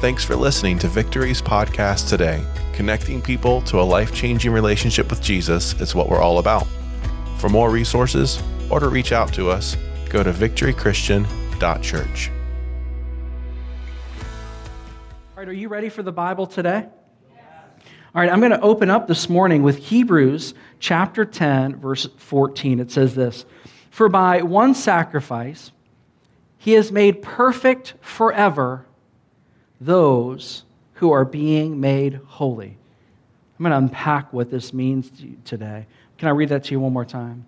Thanks for listening to Victory's podcast today. Connecting people to a life changing relationship with Jesus is what we're all about. For more resources or to reach out to us, go to victorychristian.church. All right, are you ready for the Bible today? All right, I'm going to open up this morning with Hebrews chapter 10, verse 14. It says this For by one sacrifice, he has made perfect forever those who are being made holy. I'm going to unpack what this means to today. Can I read that to you one more time?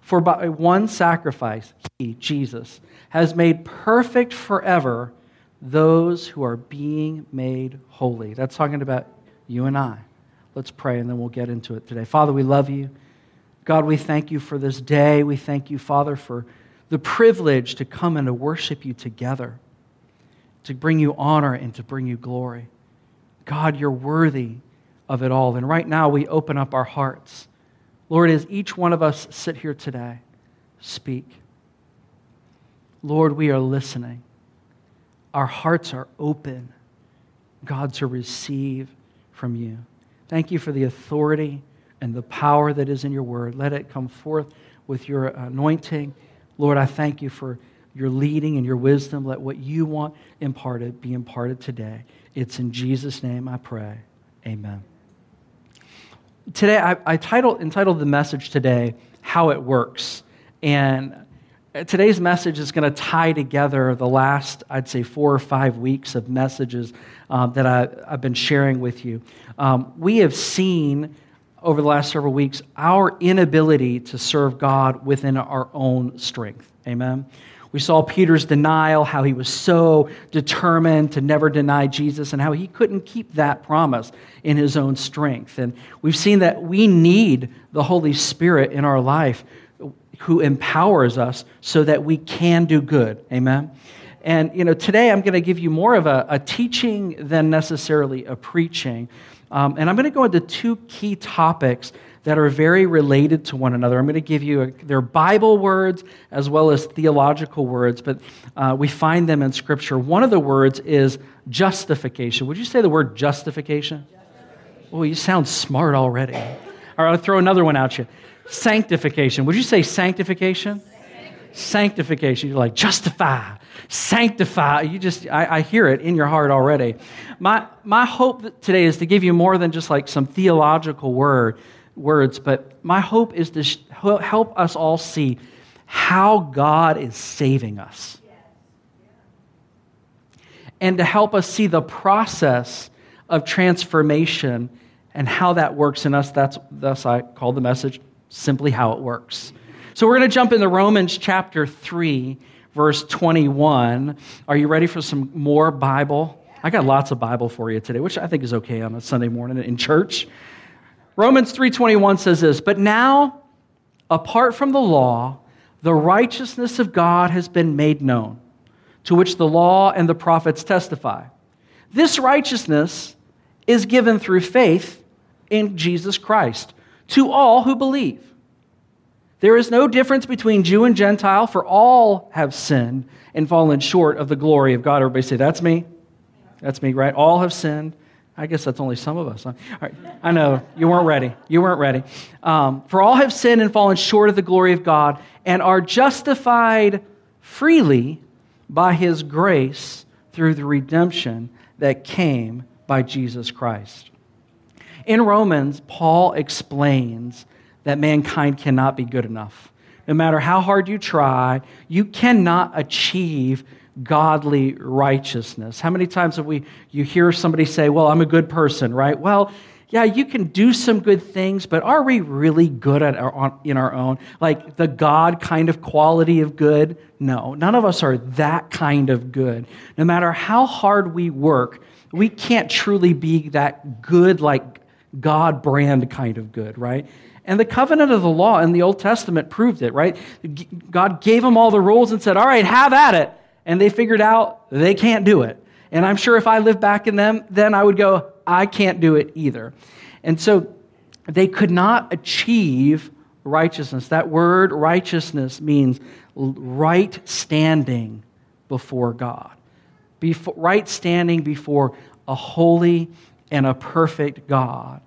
For by one sacrifice, he, Jesus, has made perfect forever those who are being made holy. That's talking about you and I. Let's pray and then we'll get into it today. Father, we love you. God, we thank you for this day. We thank you, Father, for the privilege to come and to worship you together, to bring you honor and to bring you glory. God, you're worthy of it all. And right now, we open up our hearts. Lord, as each one of us sit here today, speak. Lord, we are listening. Our hearts are open, God, to receive from you. Thank you for the authority and the power that is in your word. Let it come forth with your anointing. Lord, I thank you for your leading and your wisdom. Let what you want imparted be imparted today. It's in Jesus' name I pray. Amen. Today, I, I titled, entitled the message today, How It Works. And today's message is going to tie together the last, I'd say, four or five weeks of messages um, that I, have been sharing with you. Um, we have seen over the last several weeks our inability to serve God within our own strength. Amen. We saw Peter's denial, how he was so determined to never deny Jesus, and how he couldn't keep that promise in his own strength. And we've seen that we need the Holy Spirit in our life who empowers us so that we can do good. Amen. And you know, today I'm going to give you more of a, a teaching than necessarily a preaching. Um, and I'm going to go into two key topics that are very related to one another. I'm going to give you a, their Bible words as well as theological words, but uh, we find them in Scripture. One of the words is justification. Would you say the word justification? justification. Oh, you sound smart already. All right, I'll throw another one at you. Sanctification. Would you say sanctification? Sanctification. You're like, justify, sanctify. You just, I, I, hear it in your heart already. My, my hope today is to give you more than just like some theological word, words, but my hope is to help us all see how God is saving us. And to help us see the process of transformation and how that works in us. That's thus I call the message simply how it works. So we're going to jump into Romans chapter 3, verse 21. Are you ready for some more Bible? I got lots of Bible for you today, which I think is okay on a Sunday morning in church. Romans 3:21 says this, "But now apart from the law, the righteousness of God has been made known, to which the law and the prophets testify. This righteousness is given through faith in Jesus Christ to all who believe." There is no difference between Jew and Gentile, for all have sinned and fallen short of the glory of God. Everybody say, That's me. That's me, right? All have sinned. I guess that's only some of us. Huh? I know, you weren't ready. You weren't ready. Um, for all have sinned and fallen short of the glory of God and are justified freely by his grace through the redemption that came by Jesus Christ. In Romans, Paul explains that mankind cannot be good enough. No matter how hard you try, you cannot achieve godly righteousness. How many times have we you hear somebody say, "Well, I'm a good person," right? Well, yeah, you can do some good things, but are we really good at our, in our own? Like the God kind of quality of good? No, none of us are that kind of good. No matter how hard we work, we can't truly be that good, like God brand kind of good, right? And the covenant of the law in the Old Testament proved it, right? God gave them all the rules and said, All right, have at it. And they figured out they can't do it. And I'm sure if I lived back in them, then I would go, I can't do it either. And so they could not achieve righteousness. That word righteousness means right standing before God. before, right standing before a holy and a perfect God.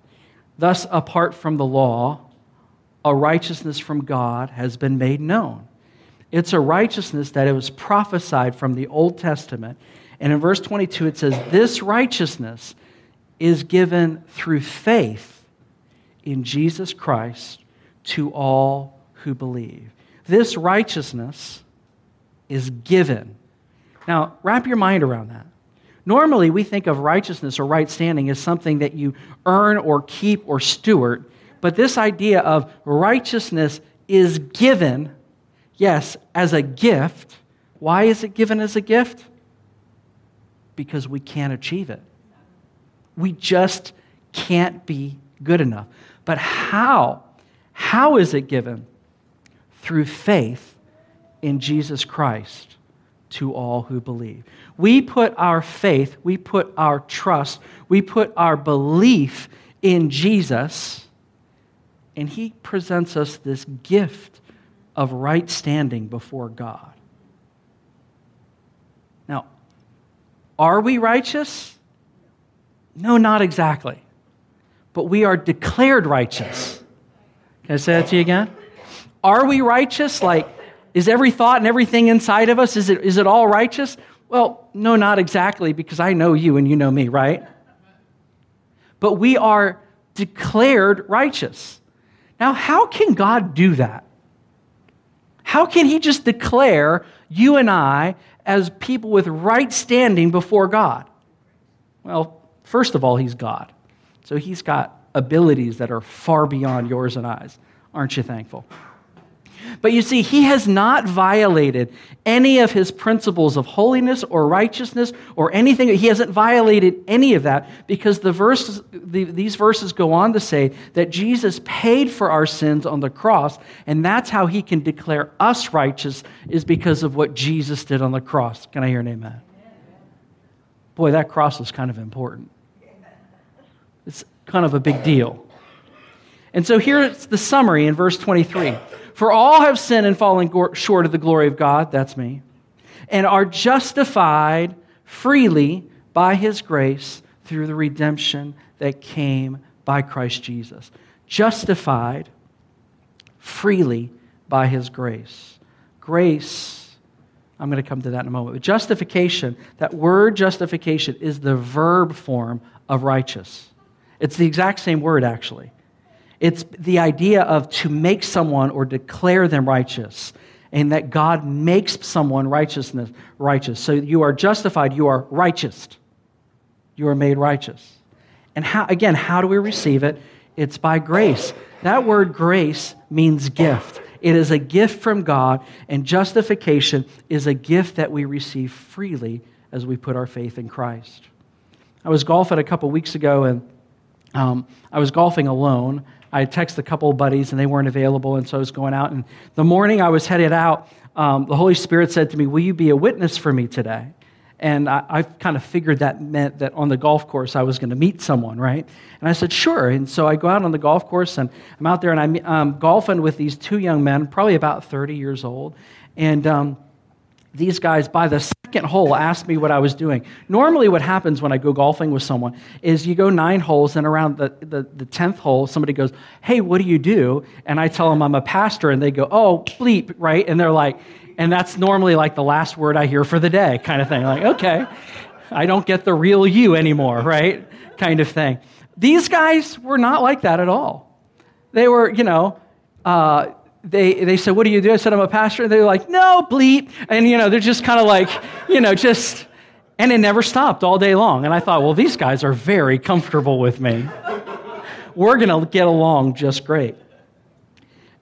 Thus, apart from the law, a righteousness from God has been made known. It's a righteousness that it was prophesied from the Old Testament. And in verse 22, it says, This righteousness is given through faith in Jesus Christ to all who believe. This righteousness is given. Now, wrap your mind around that. Normally, we think of righteousness or right standing as something that you earn or keep or steward, but this idea of righteousness is given, yes, as a gift. Why is it given as a gift? Because we can't achieve it. We just can't be good enough. But how? How is it given? Through faith in Jesus Christ to all who believe. We put our faith, we put our trust, we put our belief in Jesus, and He presents us this gift of right standing before God. Now, are we righteous? No, not exactly. But we are declared righteous. Can I say that to you again? Are we righteous? Like, is every thought and everything inside of us, is it, is it all righteous? Well, no, not exactly, because I know you and you know me, right? But we are declared righteous. Now, how can God do that? How can He just declare you and I as people with right standing before God? Well, first of all, He's God. So He's got abilities that are far beyond yours and I's. Aren't you thankful? But you see, he has not violated any of his principles of holiness or righteousness or anything. He hasn't violated any of that because the verses, the, these verses go on to say that Jesus paid for our sins on the cross, and that's how he can declare us righteous, is because of what Jesus did on the cross. Can I hear an amen? Boy, that cross was kind of important. It's kind of a big deal. And so here's the summary in verse 23. For all have sinned and fallen short of the glory of God, that's me, and are justified freely by his grace through the redemption that came by Christ Jesus. Justified freely by his grace. Grace, I'm going to come to that in a moment. But justification, that word justification is the verb form of righteous. It's the exact same word, actually. It's the idea of to make someone or declare them righteous, and that God makes someone righteousness righteous. So you are justified, you are righteous. You are made righteous. And how, again, how do we receive it? It's by grace. That word grace means gift. It is a gift from God, and justification is a gift that we receive freely as we put our faith in Christ. I was golfing a couple weeks ago, and um, I was golfing alone. I texted a couple of buddies and they weren't available, and so I was going out. And the morning I was headed out, um, the Holy Spirit said to me, Will you be a witness for me today? And I, I kind of figured that meant that on the golf course I was going to meet someone, right? And I said, Sure. And so I go out on the golf course and I'm out there and I'm um, golfing with these two young men, probably about 30 years old. And um, these guys, by the second hole, asked me what I was doing. Normally, what happens when I go golfing with someone is you go nine holes, and around the, the, the 10th hole, somebody goes, Hey, what do you do? And I tell them I'm a pastor, and they go, Oh, bleep, right? And they're like, and that's normally like the last word I hear for the day, kind of thing. Like, okay, I don't get the real you anymore, right? Kind of thing. These guys were not like that at all. They were, you know, uh, they, they said, What do you do? I said, I'm a pastor. And they were like, No, bleep. And, you know, they're just kind of like, you know, just, and it never stopped all day long. And I thought, Well, these guys are very comfortable with me. We're going to get along just great.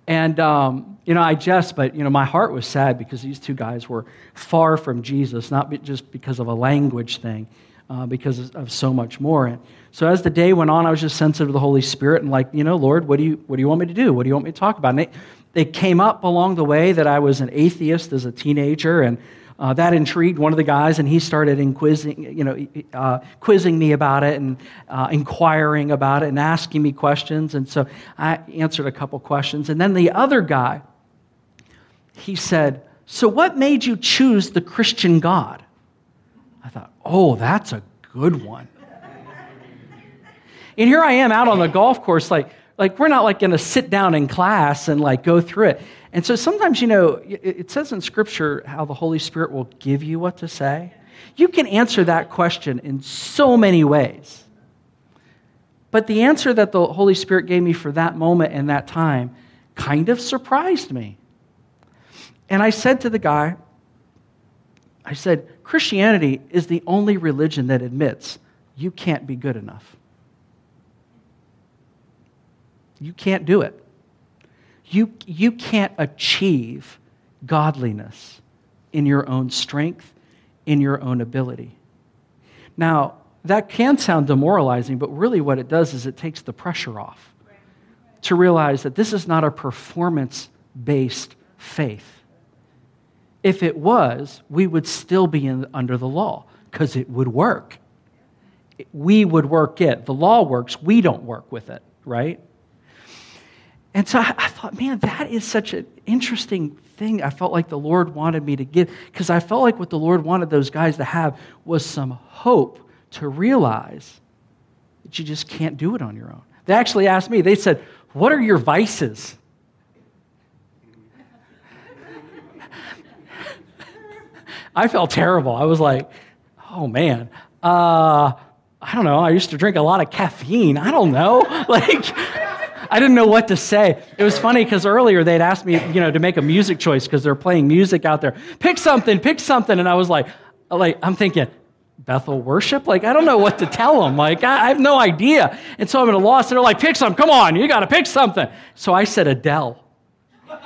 And, um, you know, I just, but, you know, my heart was sad because these two guys were far from Jesus, not just because of a language thing, uh, because of so much more. And so as the day went on, I was just sensitive to the Holy Spirit and like, you know, Lord, what do you, what do you want me to do? What do you want me to talk about? And they, came up along the way that I was an atheist as a teenager, and uh, that intrigued one of the guys, and he started inquisiting, you know, uh, quizzing me about it and uh, inquiring about it and asking me questions. And so I answered a couple questions. And then the other guy, he said, So what made you choose the Christian God? I thought, oh, that's a good one. and here I am out on the golf course, like, like we're not like going to sit down in class and like go through it. And so sometimes, you know, it says in Scripture how the Holy Spirit will give you what to say. You can answer that question in so many ways. But the answer that the Holy Spirit gave me for that moment and that time kind of surprised me. And I said to the guy, I said, Christianity is the only religion that admits you can't be good enough. You can't do it. You, you can't achieve godliness in your own strength, in your own ability. Now, that can sound demoralizing, but really what it does is it takes the pressure off to realize that this is not a performance based faith. If it was, we would still be in, under the law because it would work. We would work it. The law works, we don't work with it, right? And so I, I thought, man, that is such an interesting thing I felt like the Lord wanted me to give because I felt like what the Lord wanted those guys to have was some hope to realize that you just can't do it on your own. They actually asked me, they said, What are your vices? I felt terrible. I was like, Oh man, uh, I don't know. I used to drink a lot of caffeine. I don't know. Like, I didn't know what to say. It was funny because earlier they'd asked me, you know, to make a music choice because they're playing music out there. Pick something, pick something. And I was like, like, I'm thinking, Bethel worship? Like, I don't know what to tell them. Like, I, I have no idea. And so I'm at a loss. And they're like, pick something. Come on, you got to pick something. So I said Adele,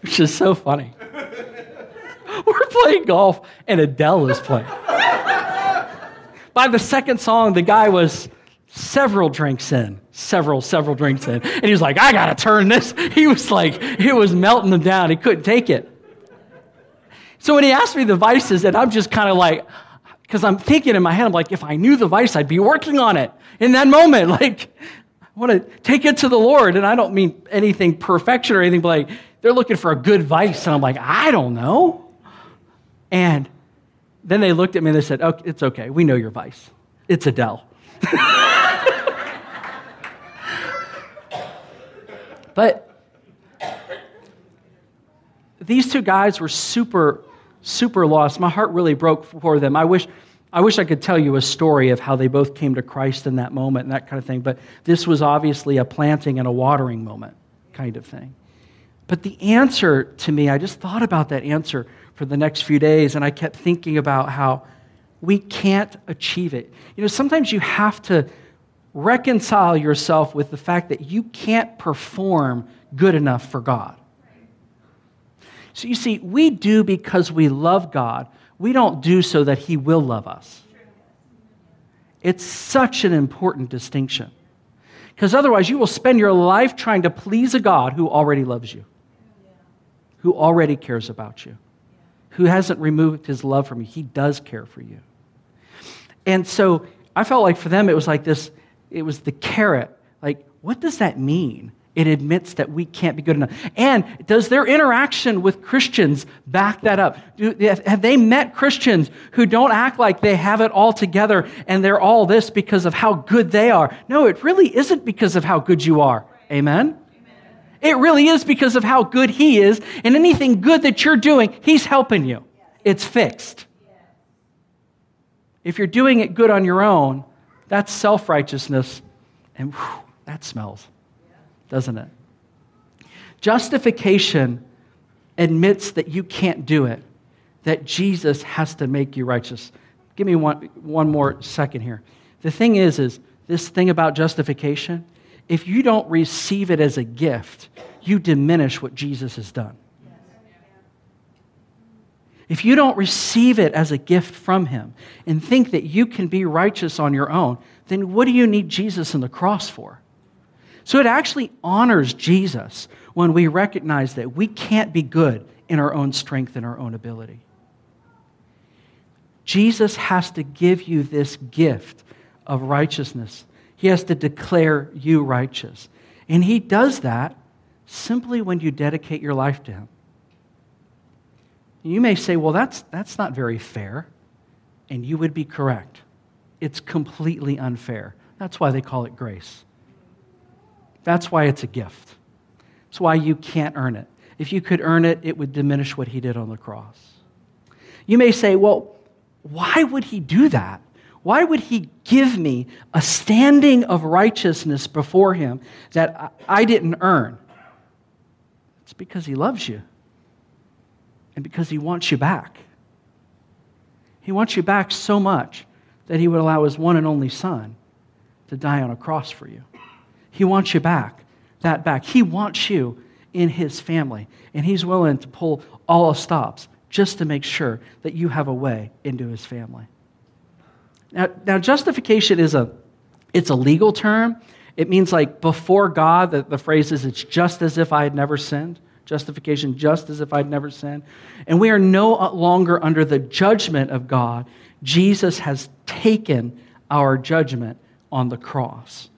which is so funny. We're playing golf, and Adele is playing. By the second song, the guy was several drinks in, several, several drinks in. And he was like, I got to turn this. He was like, it was melting him down. He couldn't take it. So when he asked me the vices, and I'm just kind of like, because I'm thinking in my head, I'm like, if I knew the vice, I'd be working on it in that moment. Like, I want to take it to the Lord. And I don't mean anything perfection or anything, but like, they're looking for a good vice. And I'm like, I don't know. And then they looked at me and they said, oh, it's okay. We know your vice. It's Adele. but these two guys were super super lost. My heart really broke for them. I wish, I wish I could tell you a story of how they both came to Christ in that moment and that kind of thing, but this was obviously a planting and a watering moment kind of thing. But the answer to me, I just thought about that answer for the next few days, and I kept thinking about how we can't achieve it. You know, sometimes you have to reconcile yourself with the fact that you can't perform good enough for God. So you see, we do because we love God. We don't do so that He will love us. It's such an important distinction. Because otherwise, you will spend your life trying to please a God who already loves you, who already cares about you, who hasn't removed his love from you. He does care for you. And so I felt like for them, it was like this it was the carrot. Like, what does that mean? It admits that we can't be good enough. And does their interaction with Christians back that up? Do, have they met Christians who don't act like they have it all together and they're all this because of how good they are? No, it really isn't because of how good you are. Amen? It really is because of how good He is. And anything good that you're doing, He's helping you. It's fixed. If you're doing it good on your own, that's self righteousness, and whew, that smells doesn't it? Justification admits that you can't do it, that Jesus has to make you righteous. Give me one, one more second here. The thing is, is this thing about justification, if you don't receive it as a gift, you diminish what Jesus has done. If you don't receive it as a gift from Him and think that you can be righteous on your own, then what do you need Jesus and the cross for? So it actually honors Jesus when we recognize that we can't be good in our own strength and our own ability. Jesus has to give you this gift of righteousness. He has to declare you righteous. And he does that simply when you dedicate your life to him. You may say, well, that's, that's not very fair. And you would be correct. It's completely unfair. That's why they call it grace. That's why it's a gift. It's why you can't earn it. If you could earn it, it would diminish what he did on the cross. You may say, well, why would he do that? Why would he give me a standing of righteousness before him that I didn't earn? It's because he loves you and because he wants you back. He wants you back so much that he would allow his one and only son to die on a cross for you. He wants you back, that back. He wants you in his family, and he's willing to pull all stops just to make sure that you have a way into his family. Now, now justification is a it's a legal term. It means like before God, the, the phrase is it's just as if I had never sinned. Justification, just as if I'd never sinned. And we are no longer under the judgment of God. Jesus has taken our judgment on the cross.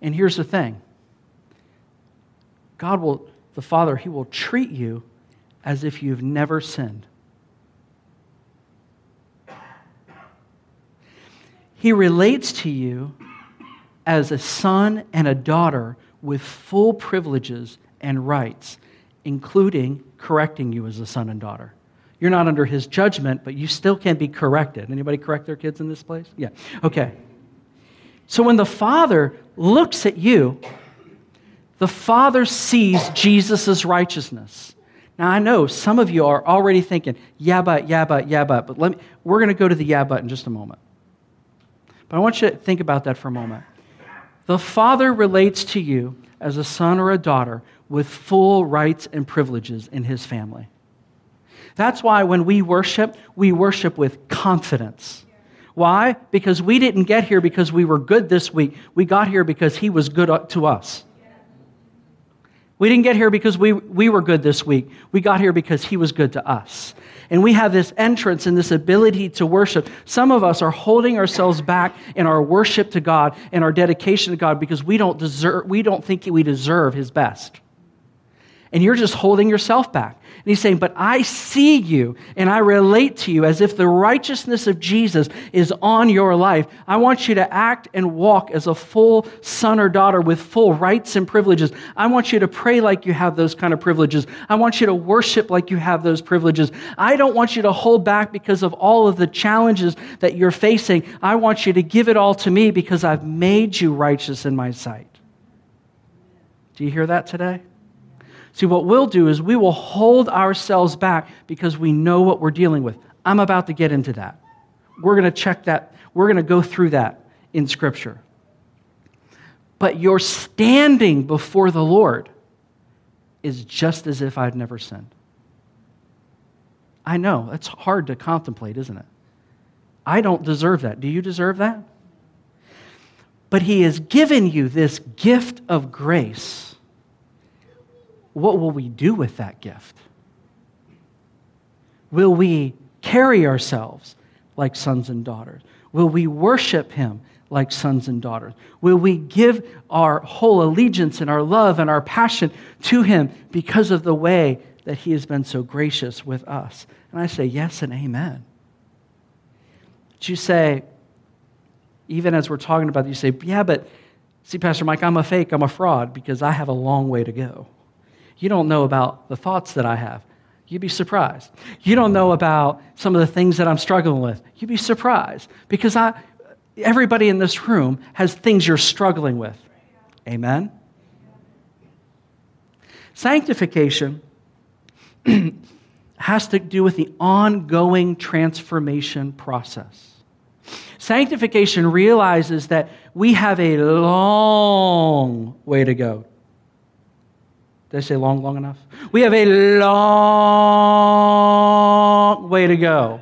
And here's the thing God will, the Father, He will treat you as if you've never sinned. He relates to you as a son and a daughter with full privileges and rights, including correcting you as a son and daughter. You're not under his judgment, but you still can be corrected. Anybody correct their kids in this place? Yeah. Okay. So when the Father looks at you, the Father sees Jesus' righteousness. Now, I know some of you are already thinking, yeah, but, yeah, but, yeah, but, but let me, we're going to go to the yeah, but in just a moment. But I want you to think about that for a moment. The Father relates to you as a son or a daughter with full rights and privileges in his family. That's why when we worship, we worship with confidence. Why? Because we didn't get here because we were good this week. We got here because he was good to us. We didn't get here because we, we were good this week. We got here because he was good to us. And we have this entrance and this ability to worship. Some of us are holding ourselves back in our worship to God and our dedication to God because we don't deserve, we don't think we deserve his best. And you're just holding yourself back. And he's saying, But I see you and I relate to you as if the righteousness of Jesus is on your life. I want you to act and walk as a full son or daughter with full rights and privileges. I want you to pray like you have those kind of privileges. I want you to worship like you have those privileges. I don't want you to hold back because of all of the challenges that you're facing. I want you to give it all to me because I've made you righteous in my sight. Do you hear that today? See, what we'll do is we will hold ourselves back because we know what we're dealing with. I'm about to get into that. We're going to check that. We're going to go through that in Scripture. But your standing before the Lord is just as if I'd never sinned. I know, it's hard to contemplate, isn't it? I don't deserve that. Do you deserve that? But He has given you this gift of grace what will we do with that gift? Will we carry ourselves like sons and daughters? Will we worship Him like sons and daughters? Will we give our whole allegiance and our love and our passion to Him because of the way that He has been so gracious with us? And I say, yes and amen. But you say, even as we're talking about it, you say, yeah, but see, Pastor Mike, I'm a fake, I'm a fraud because I have a long way to go. You don't know about the thoughts that I have. You'd be surprised. You don't know about some of the things that I'm struggling with. You'd be surprised because I, everybody in this room has things you're struggling with. Amen? Sanctification has to do with the ongoing transformation process. Sanctification realizes that we have a long way to go did I say long, long enough? We have a long way to go.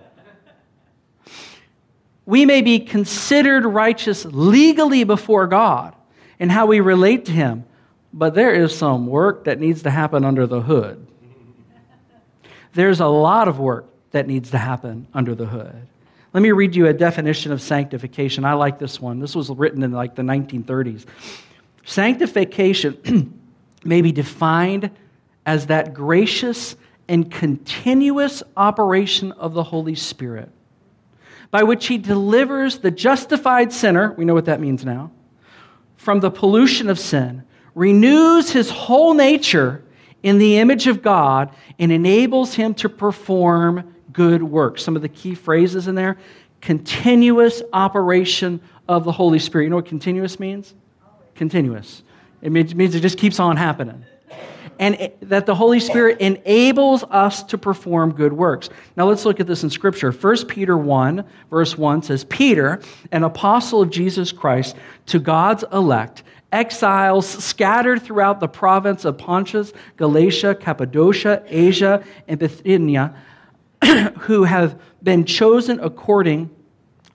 We may be considered righteous legally before God and how we relate to Him, but there is some work that needs to happen under the hood. There's a lot of work that needs to happen under the hood. Let me read you a definition of sanctification. I like this one. This was written in like the 1930s. Sanctification may be defined as that gracious and continuous operation of the Holy Spirit, by which he delivers the justified sinner, we know what that means now, from the pollution of sin, renews his whole nature in the image of God, and enables him to perform good works. Some of the key phrases in there continuous operation of the Holy Spirit. You know what continuous means? Continuous. It means it just keeps on happening and that the Holy Spirit enables us to perform good works. Now let's look at this in Scripture. 1 Peter 1, verse 1 says, Peter, an apostle of Jesus Christ, to God's elect, exiles scattered throughout the province of Pontus, Galatia, Cappadocia, Asia, and Bithynia, who have been chosen according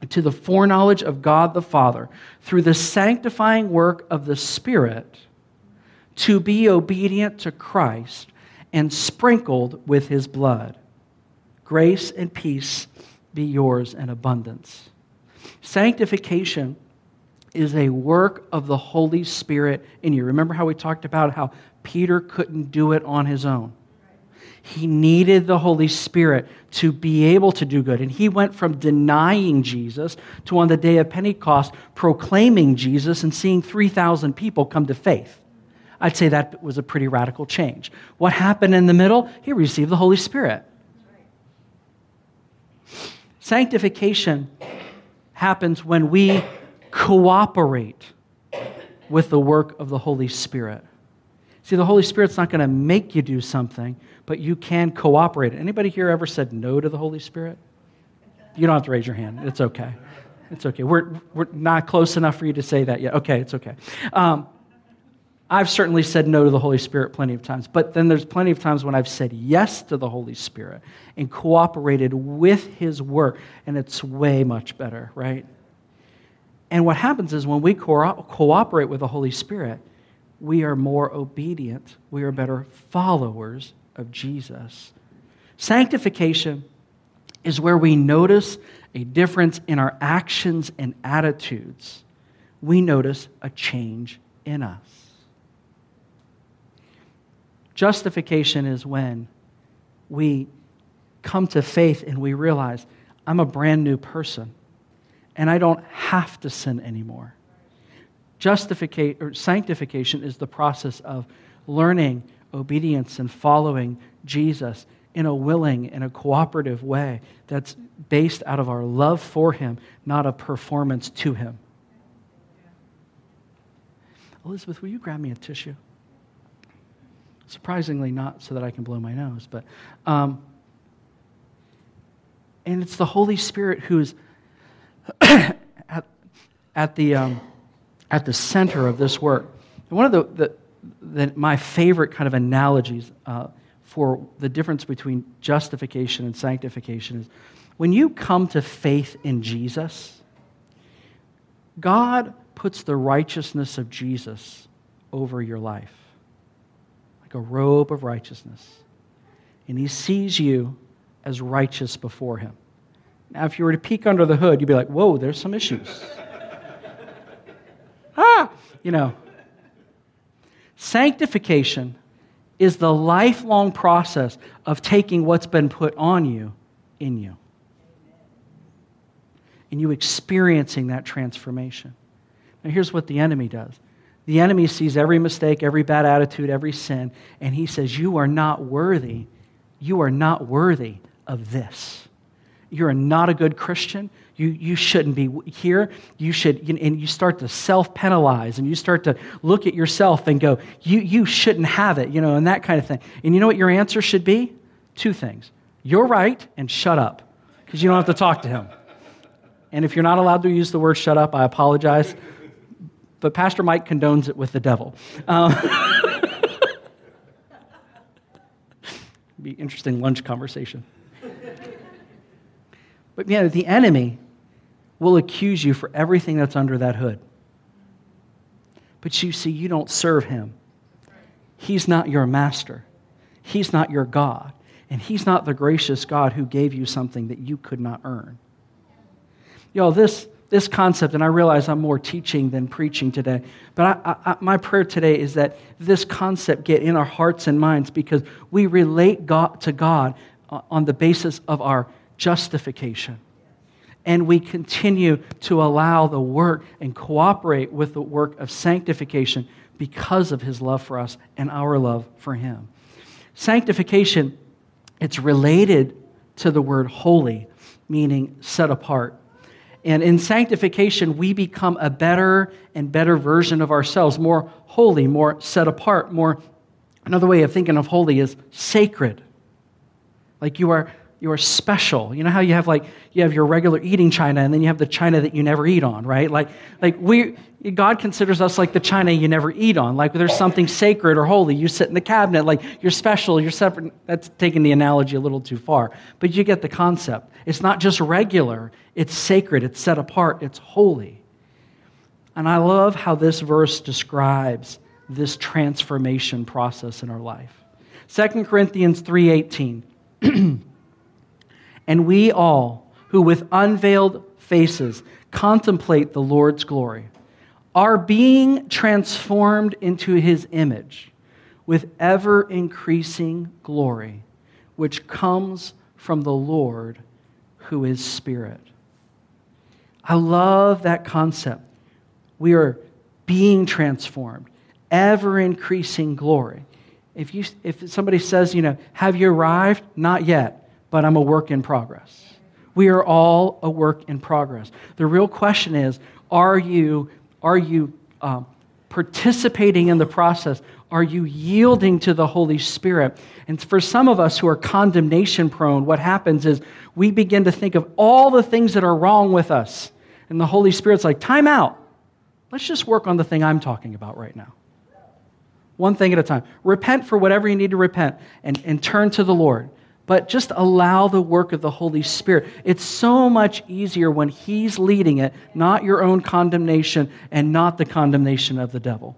to the foreknowledge of God the Father through the sanctifying work of the Spirit to be obedient to Christ and sprinkled with his blood. Grace and peace be yours in abundance. Sanctification is a work of the Holy Spirit in you. Remember how we talked about how Peter couldn't do it on his own? He needed the Holy Spirit to be able to do good. And he went from denying Jesus to, on the day of Pentecost, proclaiming Jesus and seeing 3,000 people come to faith. I'd say that was a pretty radical change. What happened in the middle? He received the Holy Spirit. Sanctification happens when we cooperate with the work of the Holy Spirit. See, the Holy Spirit's not going to make you do something, but you can cooperate. Anybody here ever said no to the Holy Spirit? You don't have to raise your hand. It's okay. It's okay. We're, we're not close enough for you to say that yet. Okay, it's okay. Um, I've certainly said no to the Holy Spirit plenty of times, but then there's plenty of times when I've said yes to the Holy Spirit and cooperated with His work, and it's way much better, right? And what happens is when we co- cooperate with the Holy Spirit, we are more obedient, we are better followers of Jesus. Sanctification is where we notice a difference in our actions and attitudes. We notice a change in us. Justification is when we come to faith and we realize I'm a brand new person and I don't have to sin anymore. Justification or sanctification is the process of learning obedience and following Jesus in a willing and a cooperative way that's based out of our love for him, not a performance to him. Elizabeth, will you grab me a tissue? Surprisingly, not so that I can blow my nose, but. Um, and it's the Holy Spirit who's at, at, the, um, at the center of this work. And one of the, the, the, my favorite kind of analogies uh, for the difference between justification and sanctification is when you come to faith in Jesus, God puts the righteousness of Jesus over your life like a robe of righteousness. And he sees you as righteous before him. Now, if you were to peek under the hood, you'd be like, whoa, there's some issues. Ah, you know. Sanctification is the lifelong process of taking what's been put on you in you and you experiencing that transformation. Now, here's what the enemy does the enemy sees every mistake, every bad attitude, every sin, and he says, You are not worthy. You are not worthy of this. You're not a good Christian. You, you shouldn't be here. You should, and you start to self penalize and you start to look at yourself and go, you, you shouldn't have it, you know, and that kind of thing. And you know what your answer should be? Two things. You're right and shut up because you don't have to talk to him. And if you're not allowed to use the word shut up, I apologize but Pastor Mike condones it with the devil. Um, be interesting lunch conversation. But yeah, the enemy will accuse you for everything that's under that hood. But you see, you don't serve him. He's not your master. He's not your God. And he's not the gracious God who gave you something that you could not earn. Y'all, this this concept, and I realize I'm more teaching than preaching today, but I, I, my prayer today is that this concept get in our hearts and minds because we relate God, to God uh, on the basis of our justification. And we continue to allow the work and cooperate with the work of sanctification because of his love for us and our love for him. Sanctification, it's related to the word holy, meaning set apart. And in sanctification, we become a better and better version of ourselves, more holy, more set apart, more. Another way of thinking of holy is sacred. Like you are, you are special. You know how you have like you have your regular eating china, and then you have the china that you never eat on, right? Like, like we, God considers us like the china you never eat on. Like there's something sacred or holy. You sit in the cabinet, like you're special, you're separate. That's taking the analogy a little too far, but you get the concept. It's not just regular, it's sacred, it's set apart, it's holy. And I love how this verse describes this transformation process in our life. 2 Corinthians 3:18 And we all who with unveiled faces contemplate the Lord's glory are being transformed into his image with ever increasing glory which comes from the Lord who is Spirit. I love that concept. We are being transformed, ever increasing glory. If, you, if somebody says, you know, have you arrived? Not yet, but I'm a work in progress. We are all a work in progress. The real question is, are you, are you um, participating in the process? Are you yielding to the Holy Spirit? And for some of us who are condemnation prone, what happens is we begin to think of all the things that are wrong with us. And the Holy Spirit's like, time out. Let's just work on the thing I'm talking about right now. One thing at a time. Repent for whatever you need to repent and, and turn to the Lord. But just allow the work of the Holy Spirit. It's so much easier when He's leading it, not your own condemnation and not the condemnation of the devil.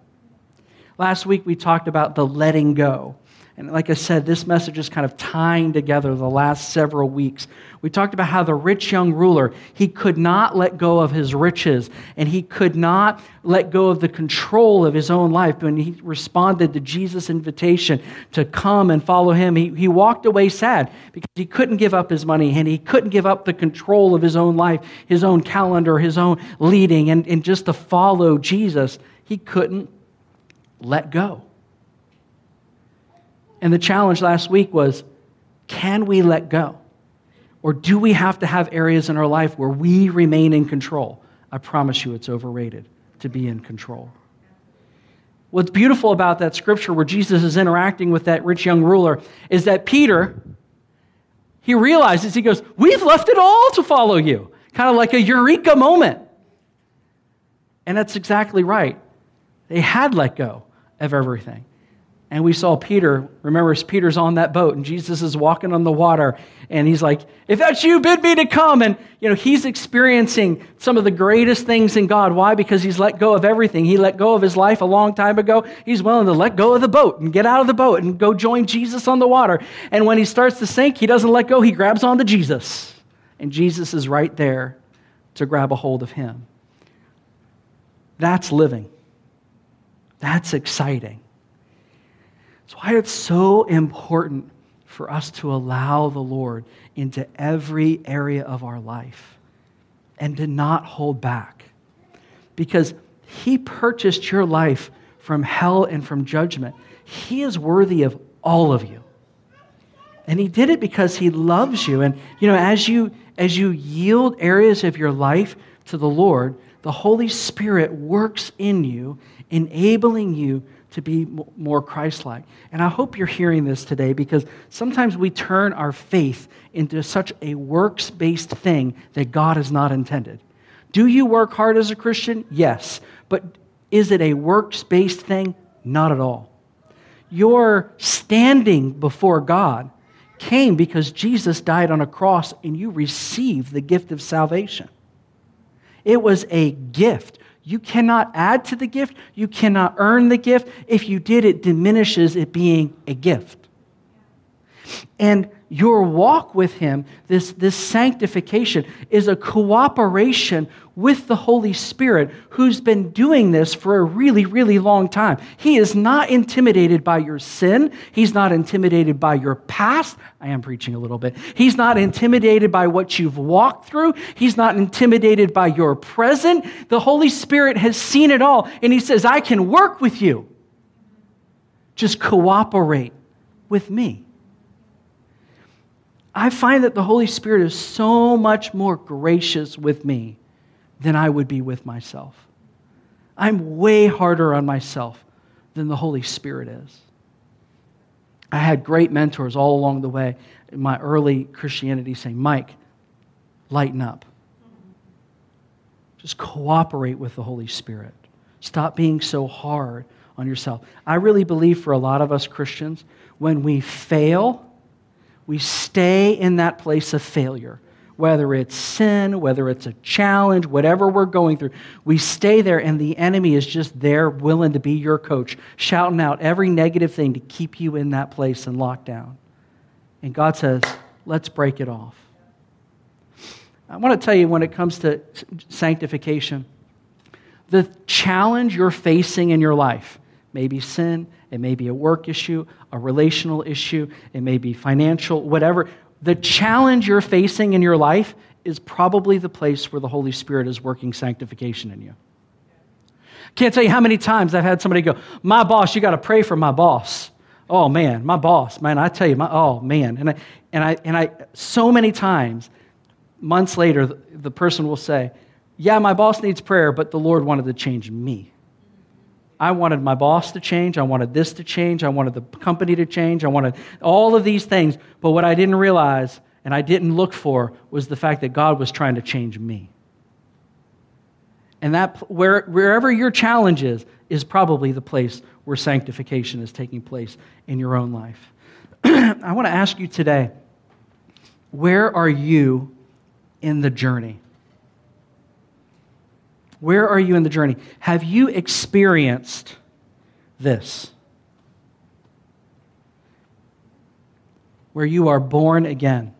Last week we talked about the letting go. And like I said, this message is kind of tying together the last several weeks. We talked about how the rich young ruler, he could not let go of his riches and he could not let go of the control of his own life. When he responded to Jesus' invitation to come and follow him, he, he walked away sad because he couldn't give up his money and he couldn't give up the control of his own life, his own calendar, his own leading, and, and just to follow Jesus. He couldn't let go. And the challenge last week was can we let go? Or do we have to have areas in our life where we remain in control? I promise you it's overrated to be in control. What's beautiful about that scripture where Jesus is interacting with that rich young ruler is that Peter, he realizes, he goes, We've left it all to follow you. Kind of like a eureka moment. And that's exactly right. They had let go of everything. And we saw Peter. Remember, Peter's on that boat, and Jesus is walking on the water, and he's like, "If that's you, bid me to come." And you know, he's experiencing some of the greatest things in God. Why? Because he's let go of everything. He let go of his life a long time ago. He's willing to let go of the boat and get out of the boat and go join Jesus on the water. And when he starts to sink, he doesn't let go. He grabs onto Jesus, and Jesus is right there to grab a hold of him. That's living. That's exciting. That's why it's so important for us to allow the Lord into every area of our life and to not hold back. Because He purchased your life from hell and from judgment. He is worthy of all of you. And He did it because He loves you. And, you know, as you, as you yield areas of your life to the Lord, the Holy Spirit works in you, enabling you to be more Christ like. And I hope you're hearing this today because sometimes we turn our faith into such a works based thing that God has not intended. Do you work hard as a Christian? Yes. But is it a works based thing? Not at all. Your standing before God came because Jesus died on a cross and you received the gift of salvation. It was a gift. You cannot add to the gift. You cannot earn the gift. If you did, it diminishes it being a gift. And your walk with Him, this, this sanctification, is a cooperation with the Holy Spirit who's been doing this for a really, really long time. He is not intimidated by your sin. He's not intimidated by your past. I am preaching a little bit. He's not intimidated by what you've walked through. He's not intimidated by your present. The Holy Spirit has seen it all, and He says, I can work with you. Just cooperate with me. I find that the Holy Spirit is so much more gracious with me than I would be with myself. I'm way harder on myself than the Holy Spirit is. I had great mentors all along the way in my early Christianity saying, Mike, lighten up. Just cooperate with the Holy Spirit. Stop being so hard on yourself. I really believe for a lot of us Christians, when we fail, we stay in that place of failure. Whether it's sin, whether it's a challenge, whatever we're going through, we stay there, and the enemy is just there, willing to be your coach, shouting out every negative thing to keep you in that place and locked down. And God says, let's break it off. I want to tell you when it comes to sanctification, the challenge you're facing in your life, maybe sin, it may be a work issue, a relational issue, it may be financial, whatever. The challenge you're facing in your life is probably the place where the Holy Spirit is working sanctification in you. Can't tell you how many times I've had somebody go, My boss, you got to pray for my boss. Oh man, my boss, man, I tell you, my, oh man. And I, and I, and I, so many times, months later, the, the person will say, Yeah, my boss needs prayer, but the Lord wanted to change me. I wanted my boss to change. I wanted this to change. I wanted the company to change. I wanted all of these things. But what I didn't realize and I didn't look for was the fact that God was trying to change me. And that, where, wherever your challenge is, is probably the place where sanctification is taking place in your own life. I want to ask you today where are you in the journey? Where are you in the journey? Have you experienced this? Where you are born again,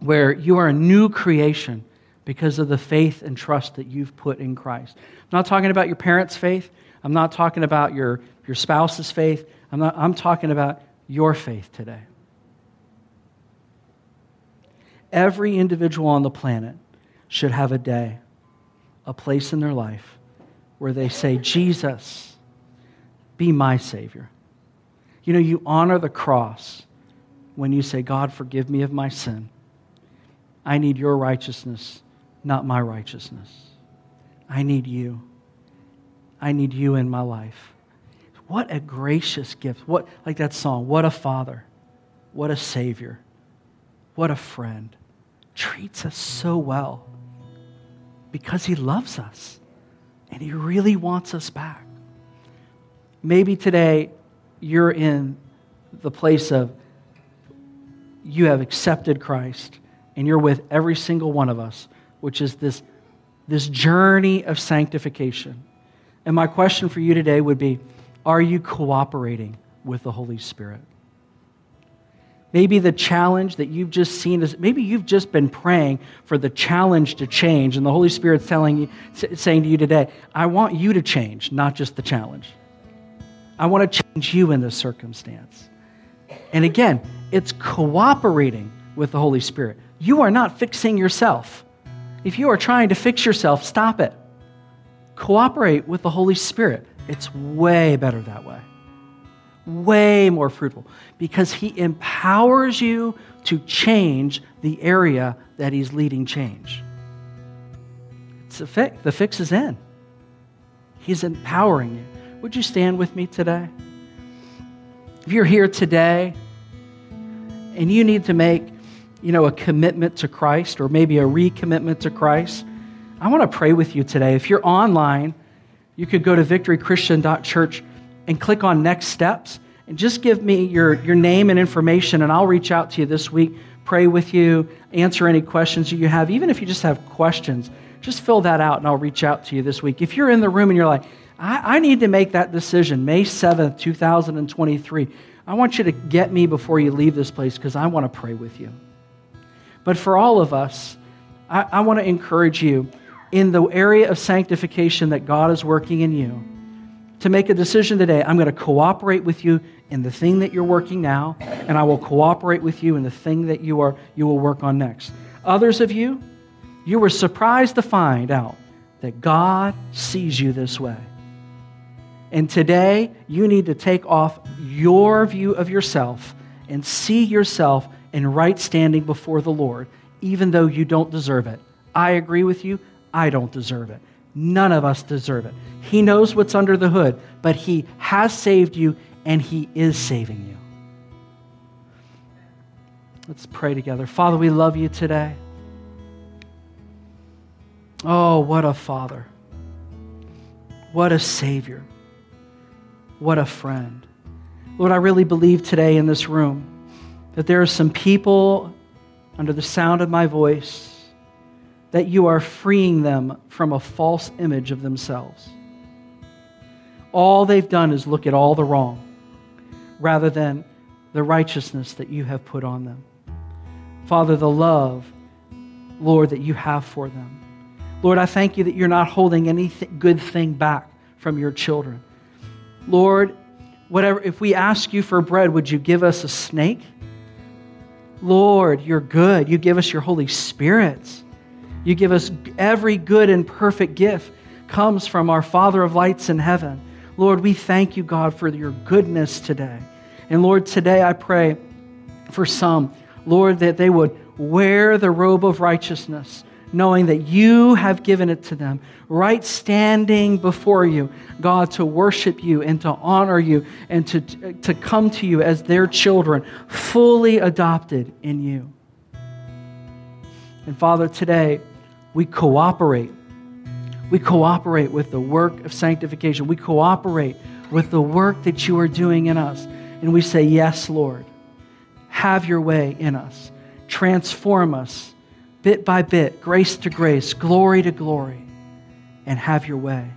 where you are a new creation because of the faith and trust that you've put in Christ. I'm not talking about your parents' faith. I'm not talking about your, your spouse's faith. I'm, not, I'm talking about your faith today. Every individual on the planet should have a day a place in their life where they say, Jesus, be my Savior. You know, you honor the cross when you say, God, forgive me of my sin. I need your righteousness, not my righteousness. I need you. I need you in my life. What a gracious gift. What like that song, what a father. What a savior. What a friend. Treats us so well because He loves us and He really wants us back. Maybe today you're in the place of you have accepted Christ and you're with every single one of us, which is this, this journey of sanctification. And my question for you today would be Are you cooperating with the Holy Spirit? Maybe the challenge that you've just seen is maybe you've just been praying for the challenge to change, and the Holy Spirit's telling you, saying to you today, I want you to change, not just the challenge. I want to change you in this circumstance. And again, it's cooperating with the Holy Spirit. You are not fixing yourself. If you are trying to fix yourself, stop it. Cooperate with the Holy Spirit. It's way better that way way more fruitful because he empowers you to change the area that he's leading change. It's a fix. The fix is in. He's empowering you. Would you stand with me today? If you're here today and you need to make, you know, a commitment to Christ or maybe a recommitment to Christ, I want to pray with you today. If you're online, you could go to victorychristian.church and click on next steps and just give me your, your name and information and I'll reach out to you this week, pray with you, answer any questions that you have. Even if you just have questions, just fill that out and I'll reach out to you this week. If you're in the room and you're like, I, I need to make that decision, May 7th, 2023, I want you to get me before you leave this place because I want to pray with you. But for all of us, I, I want to encourage you in the area of sanctification that God is working in you to make a decision today. I'm going to cooperate with you in the thing that you're working now, and I will cooperate with you in the thing that you, are, you will work on next. Others of you, you were surprised to find out that God sees you this way. And today, you need to take off your view of yourself and see yourself in right standing before the Lord, even though you don't deserve it. I agree with you, I don't deserve it. None of us deserve it. He knows what's under the hood, but He has saved you and He is saving you. Let's pray together. Father, we love you today. Oh, what a Father. What a Savior. What a friend. Lord, I really believe today in this room that there are some people under the sound of my voice that you are freeing them from a false image of themselves. All they've done is look at all the wrong rather than the righteousness that you have put on them. Father, the love, Lord, that you have for them. Lord, I thank you that you're not holding any th- good thing back from your children. Lord, whatever if we ask you for bread, would you give us a snake? Lord, you're good. You give us your Holy Spirit. You give us every good and perfect gift comes from our Father of lights in heaven. Lord, we thank you, God, for your goodness today. And Lord, today I pray for some, Lord, that they would wear the robe of righteousness, knowing that you have given it to them, right standing before you, God, to worship you and to honor you and to, to come to you as their children, fully adopted in you. And Father, today, we cooperate. We cooperate with the work of sanctification. We cooperate with the work that you are doing in us. And we say, Yes, Lord, have your way in us. Transform us bit by bit, grace to grace, glory to glory, and have your way.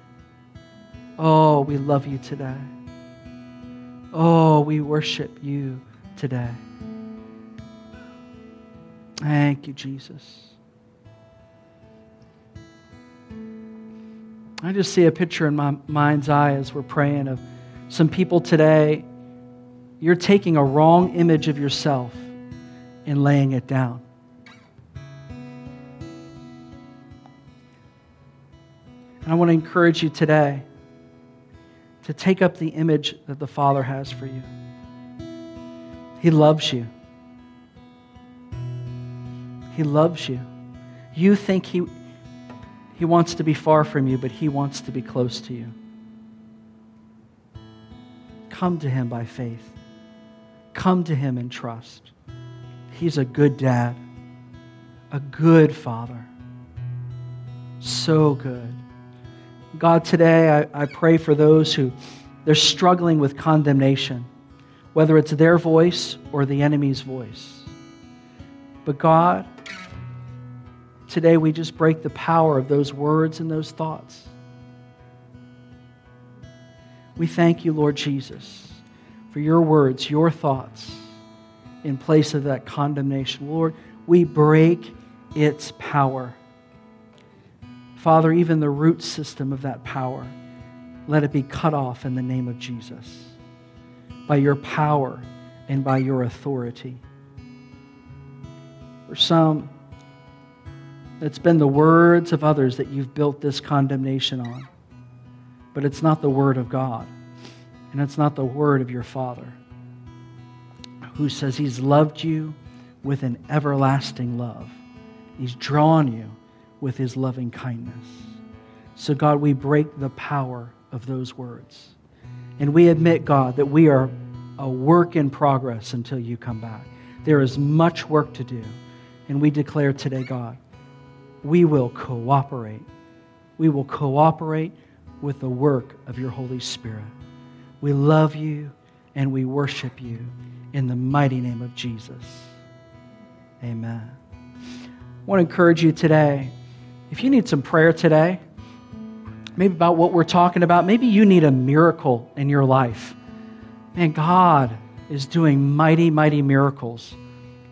Oh, we love you today. Oh, we worship you today. Thank you, Jesus. I just see a picture in my mind's eye as we're praying of some people today. You're taking a wrong image of yourself and laying it down. And I want to encourage you today to take up the image that the Father has for you. He loves you. He loves you. You think He he wants to be far from you, but He wants to be close to you. Come to Him by faith. Come to Him in trust. He's a good dad, a good father. So good. God, today I, I pray for those who they're struggling with condemnation, whether it's their voice or the enemy's voice. But God, Today, we just break the power of those words and those thoughts. We thank you, Lord Jesus, for your words, your thoughts in place of that condemnation. Lord, we break its power. Father, even the root system of that power, let it be cut off in the name of Jesus by your power and by your authority. For some, it's been the words of others that you've built this condemnation on. But it's not the word of God. And it's not the word of your Father, who says he's loved you with an everlasting love. He's drawn you with his loving kindness. So, God, we break the power of those words. And we admit, God, that we are a work in progress until you come back. There is much work to do. And we declare today, God, we will cooperate. We will cooperate with the work of your Holy Spirit. We love you and we worship you in the mighty name of Jesus. Amen. I want to encourage you today. If you need some prayer today, maybe about what we're talking about, maybe you need a miracle in your life. Man, God is doing mighty, mighty miracles.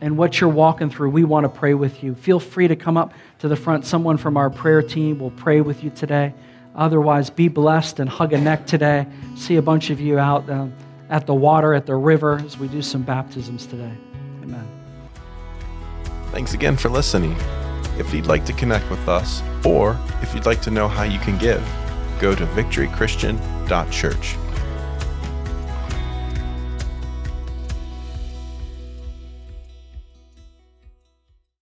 And what you're walking through, we want to pray with you. Feel free to come up to the front. Someone from our prayer team will pray with you today. Otherwise, be blessed and hug a neck today. See a bunch of you out um, at the water, at the river, as we do some baptisms today. Amen. Thanks again for listening. If you'd like to connect with us, or if you'd like to know how you can give, go to victorychristian.church.